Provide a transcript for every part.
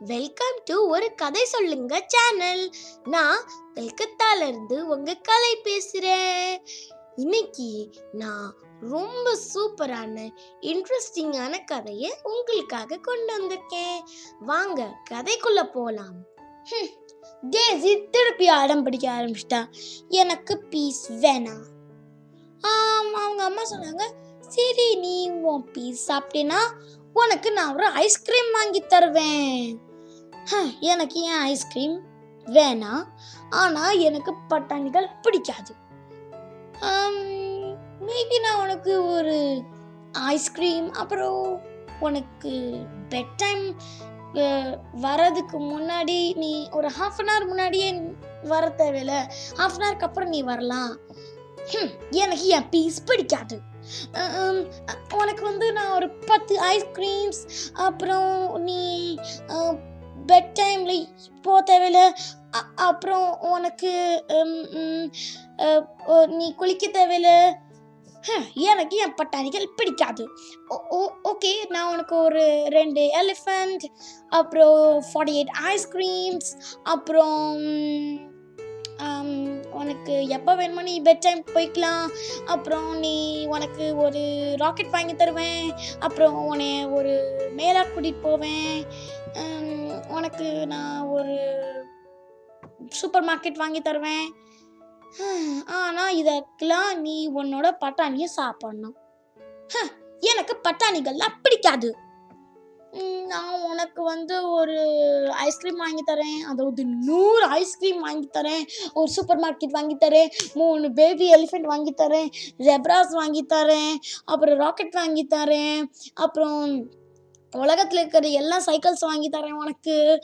Welcome to ஒரு கதை சொல்லுங்க சேனல் நான் கல்கத்தால இருந்து உங்க கலை பேசுறேன். இன்னைக்கு நான் ரொம்ப சூப்பரான இன்ட்ரெஸ்டிங்கான கதையை உங்களுக்காக கொண்டு வந்திருக்கேன். வாங்க கதைக்குள்ள போலாம். ஹம், டேசி திருப்பி அடம் பிடிக்க ஆரம்பிச்சிட்டா. எனக்கு பீஸ் வேணாம் ஆம், அவங்க அம்மா சொன்னாங்க சரி நீ உன் பீஸ் சாப்பிட்டேன்னா உனக்கு நான் ஒரு ஐஸ்கிரீம் வாங்கி தருவேன். எனக்கு ஏன் ஐஸ்கிரீம் வேணாம் ஆனால் எனக்கு பட்டாணிகள் பிடிக்காது. மேபி நான் உனக்கு ஒரு ஐஸ்கிரீம் அப்புறம் உனக்கு பெட் டைம் வரதுக்கு முன்னாடி நீ ஒரு ஹாஃப் அன் ஹவர் முன்னாடியே வர தேவையில்ல. ஹாஃப் அன் ஹவருக்கு அப்புறம் நீ வரலாம். எனக்கு என் பீஸ் பிடிக்காது. உனக்கு வந்து நான் ஒரு பத்து ஐஸ்கிரீம்ஸ் அப்புறம் நீ பெட் டைம்ல போக தேவையில்ல அப்புறம் உனக்கு நீ குளிக்க தேவையில்ல. எனக்கு என் பட்டாணிகள் பிடிக்காது. ஓகே நான் உனக்கு ஒரு ரெண்டு எலிஃபண்ட் அப்புறம் ஃபார்ட்டி எயிட் ஐஸ்கிரீம்ஸ் அப்புறம் உனக்கு எப்போ வேணுமோ நீ பெட் டைம் போய்க்கலாம். அப்புறம் நீ உனக்கு ஒரு ராக்கெட் வாங்கி தருவேன். அப்புறம் உன்னை ஒரு மேலா கூட்டிகிட்டு போவேன். உனக்கு நான் ஒரு சூப்பர் மார்க்கெட் வாங்கி தருவேன். ஆனால் இதற்கெல்லாம் நீ உன்னோட பட்டாணியை சாப்பிடணும். எனக்கு பட்டாணிகள்லாம் பிடிக்காது. நான் உனக்கு வந்து ஒரு ஐஸ்கிரீம் வாங்கி தரேன். அதாவது நூறு ஐஸ்கிரீம் வாங்கி தரேன். ஒரு சூப்பர் மார்க்கெட் வாங்கி தரேன். மூணு பேபி எலிஃபெண்ட் வாங்கி தரேன். ஜெப்ராஸ் வாங்கி தரேன். அப்புறம் ராக்கெட் வாங்கி தரேன். அப்புறம் உலகத்தில் இருக்கிற எல்லா சைக்கிள்ஸ் வாங்கி தரேன் உனக்கு.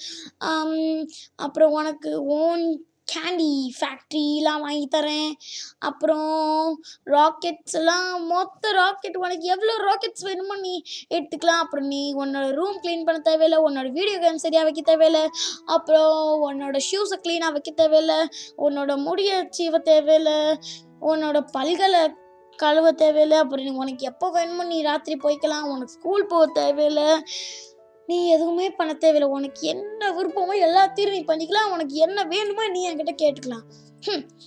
அப்புறம் உனக்கு ஓன் கேண்டி ஃபேக்ட்ரிலாம் வாங்கி தரேன். அப்புறம் ராக்கெட்ஸ் எல்லாம் மொத்த ராக்கெட் உனக்கு எவ்வளோ ராக்கெட்ஸ் வேணுமோ நீ எடுத்துக்கலாம். அப்புறம் நீ உன்னோட ரூம் க்ளீன் பண்ண தேவையில்ல உன்னோட வீடியோ கேம் சரியாக வைக்க தேவையில்ல. அப்புறம் உன்னோட ஷூஸை க்ளீனாக வைக்க தேவையில்ல உன்னோட முடியை சீவ தேவையில்ல உன்னோட பல்களை கழுவ தேவையில்ல. அப்புறம் நீ உனக்கு எப்போ வேணுமோ நீ ராத்திரி போய்க்கலாம் உனக்கு ஸ்கூல் போக தேவையில்ல. நீ எதுவுமே பண்ண தேவையில்லை. உனக்கு என்ன விருப்பமோ எல்லாத்தையும் நீ பண்ணிக்கலாம். உனக்கு என்ன வேணுமோ நீ என்கிட்ட கேட்டுக்கலாம்.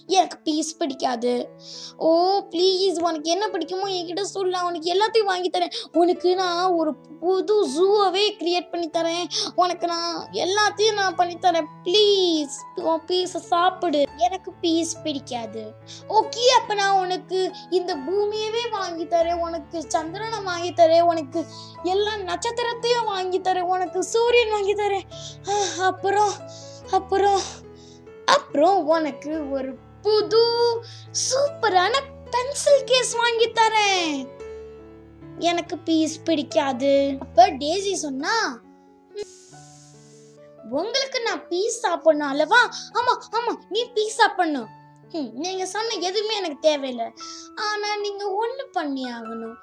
எனக்கு பீஸ் பிடிக்காது. ஓ ப்ளீஸ் உனக்கு என்ன பிடிக்குமோ என்கிட்ட சொல்ல உனக்கு எல்லாத்தையும் வாங்கி தரேன். உனக்கு நான் ஒரு புது ஜூவை கிரியேட் பண்ணி தரேன். உனக்கு நான் எல்லாத்தையும் நான் பண்ணி தரேன். ப்ளீஸ் உன் பீஸை சாப்பிடு. எனக்கு பீஸ் பிடிக்காது. ஓகே அப்போ நான் உனக்கு இந்த பூமியவே வாங்கி தரேன். உனக்கு சந்திரனை வாங்கி தரேன். உனக்கு எல்லா நட்சத்திரத்தையும் வாங்கி தரேன். உனக்கு சூரியன் வாங்கி தரேன். அப்புறம் அப்புறம் அப்புறம் உனக்கு ஒரு புது சூப்பரான பென்சில் கேஸ் வாங்கி தரேன். எனக்கு பீஸ் பிடிக்காது. அப்ப டேசி சொன்னா உங்களுக்கு நான் பீஸ் சாப்பிடணும் அல்லவா? ஆமா ஆமா நீ பீஸ் சாப்பிடணும் நீங்க சொன்ன எதுவுமே எனக்கு தேவையில்லை. ஆனா நீங்க ஒண்ணு பண்ணி ஆகணும்.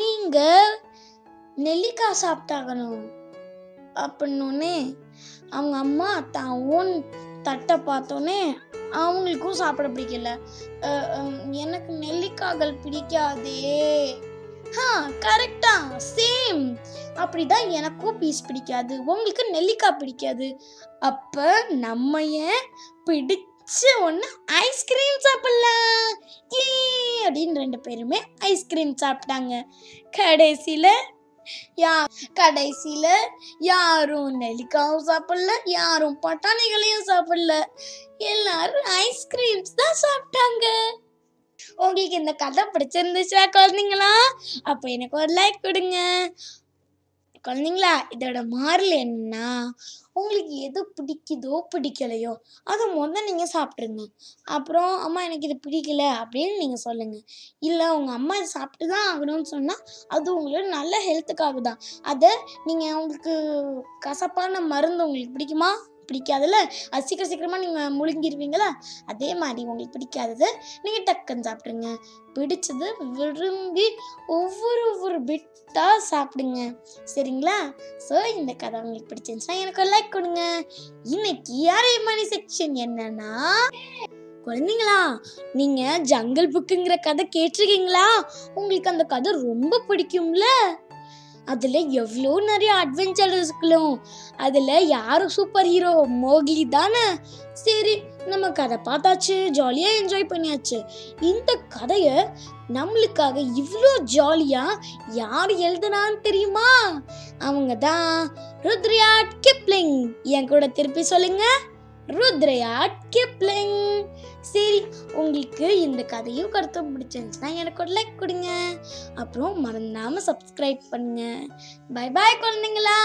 நீங்க நெல்லிக்காய் சாப்பிட்டாகணும். அப்படின்னு அவங்க அம்மா தான் ஓன் தட்டை பார்த்தோன்னே அவங்களுக்கும் சாப்பிட பிடிக்கல. எனக்கு நெல்லிக்காய்கள் பிடிக்காதே. ஹா கரெக்டா சேம் அப்படிதான் எனக்கும் பீஸ் பிடிக்காது. உங்களுக்கு நெல்லிக்காய் பிடிக்காது. அப்ப நம்ம ஏன் பிடிச்ச ஒன்று ஐஸ்கிரீம் சாப்பிடலாம்? ஏ அப்படின்னு ரெண்டு பேருமே ஐஸ்கிரீம் சாப்பிட்டாங்க. கடைசியில் யா கடைசியில்? யாரும் நெல்லிக்காவும் சாப்பிடல யாரும் பட்டாணிகளையும் சாப்பிடல. எல்லாரும் ஐஸ்கிரீம்ஸ் தான் சாப்பிட்டாங்க. உங்களுக்கு இந்த கதை பிடிச்சிருந்துச்சா குழந்தைங்களா? அப்போ எனக்கு ஒரு லைக் கொடுங்க. குழந்தைங்களா இதோட மாறல் என்னன்னா உங்களுக்கு எது பிடிக்குதோ பிடிக்கலையோ அதை முதல்ல நீங்கள் சாப்பிட்ருங்க அப்புறம் அம்மா எனக்கு இது பிடிக்கல அப்படின்னு நீங்கள் சொல்லுங்கள் இல்லை உங்கள் அம்மா இதை சாப்பிட்டு தான் ஆகணும்னு சொன்னால் அது உங்களோட நல்ல ஹெல்த்துக்காக தான் அதை நீங்கள் உங்களுக்கு கசப்பான மருந்து உங்களுக்கு பிடிக்குமா? பிடிக்காதுல்ல? அது சீக்கிரம் சீக்கிரமாக நீங்கள் முழுங்கிடுவீங்களா அதே மாதிரி உங்களுக்கு பிடிக்காதது நீங்கள் டக்குன்னு சாப்பிட்ருங்க பிடிச்சது விரும்பி ஒவ்வொரு ஒவ்வொரு பிட்டாக சாப்பிடுங்க. சரிங்களா? ஸோ இந்த கதை உங்களுக்கு பிடிச்சிருந்துச்சுன்னா எனக்கு லைக் கொடுங்க. இன்னைக்கு அரை மணி செக்ஷன் என்னன்னா குழந்தைங்களா நீங்க ஜங்கிள் புக்குங்கிற கதை கேட்டிருக்கீங்களா? உங்களுக்கு அந்த கதை ரொம்ப பிடிக்கும்ல? அதில் எவ்வளோ நிறைய அட்வென்ச்சர்ஸ்களும் அதில் யார் சூப்பர் ஹீரோ மோக்லி தானே? சரி நம்ம கதை பார்த்தாச்சு. ஜாலியாக என்ஜாய் பண்ணியாச்சு. இந்த கதையை நம்மளுக்காக இவ்வளோ ஜாலியாக யார் எழுதுனான்னு தெரியுமா? அவங்க தான் ருத்ரியாட் கிப்ளிங். என் கூட திருப்பி சொல்லுங்க. Rudyard Kipling. சரி உங்களுக்கு இந்த கதையும் கருத்தும் பிடிச்சிருந்துச்சுன்னா எனக்கு ஒரு லைக் கொடுங்க. அப்புறம் மறந்தாமல் சப்ஸ்கிரைப் பண்ணுங்க. பை பாய் குழந்தைங்களா.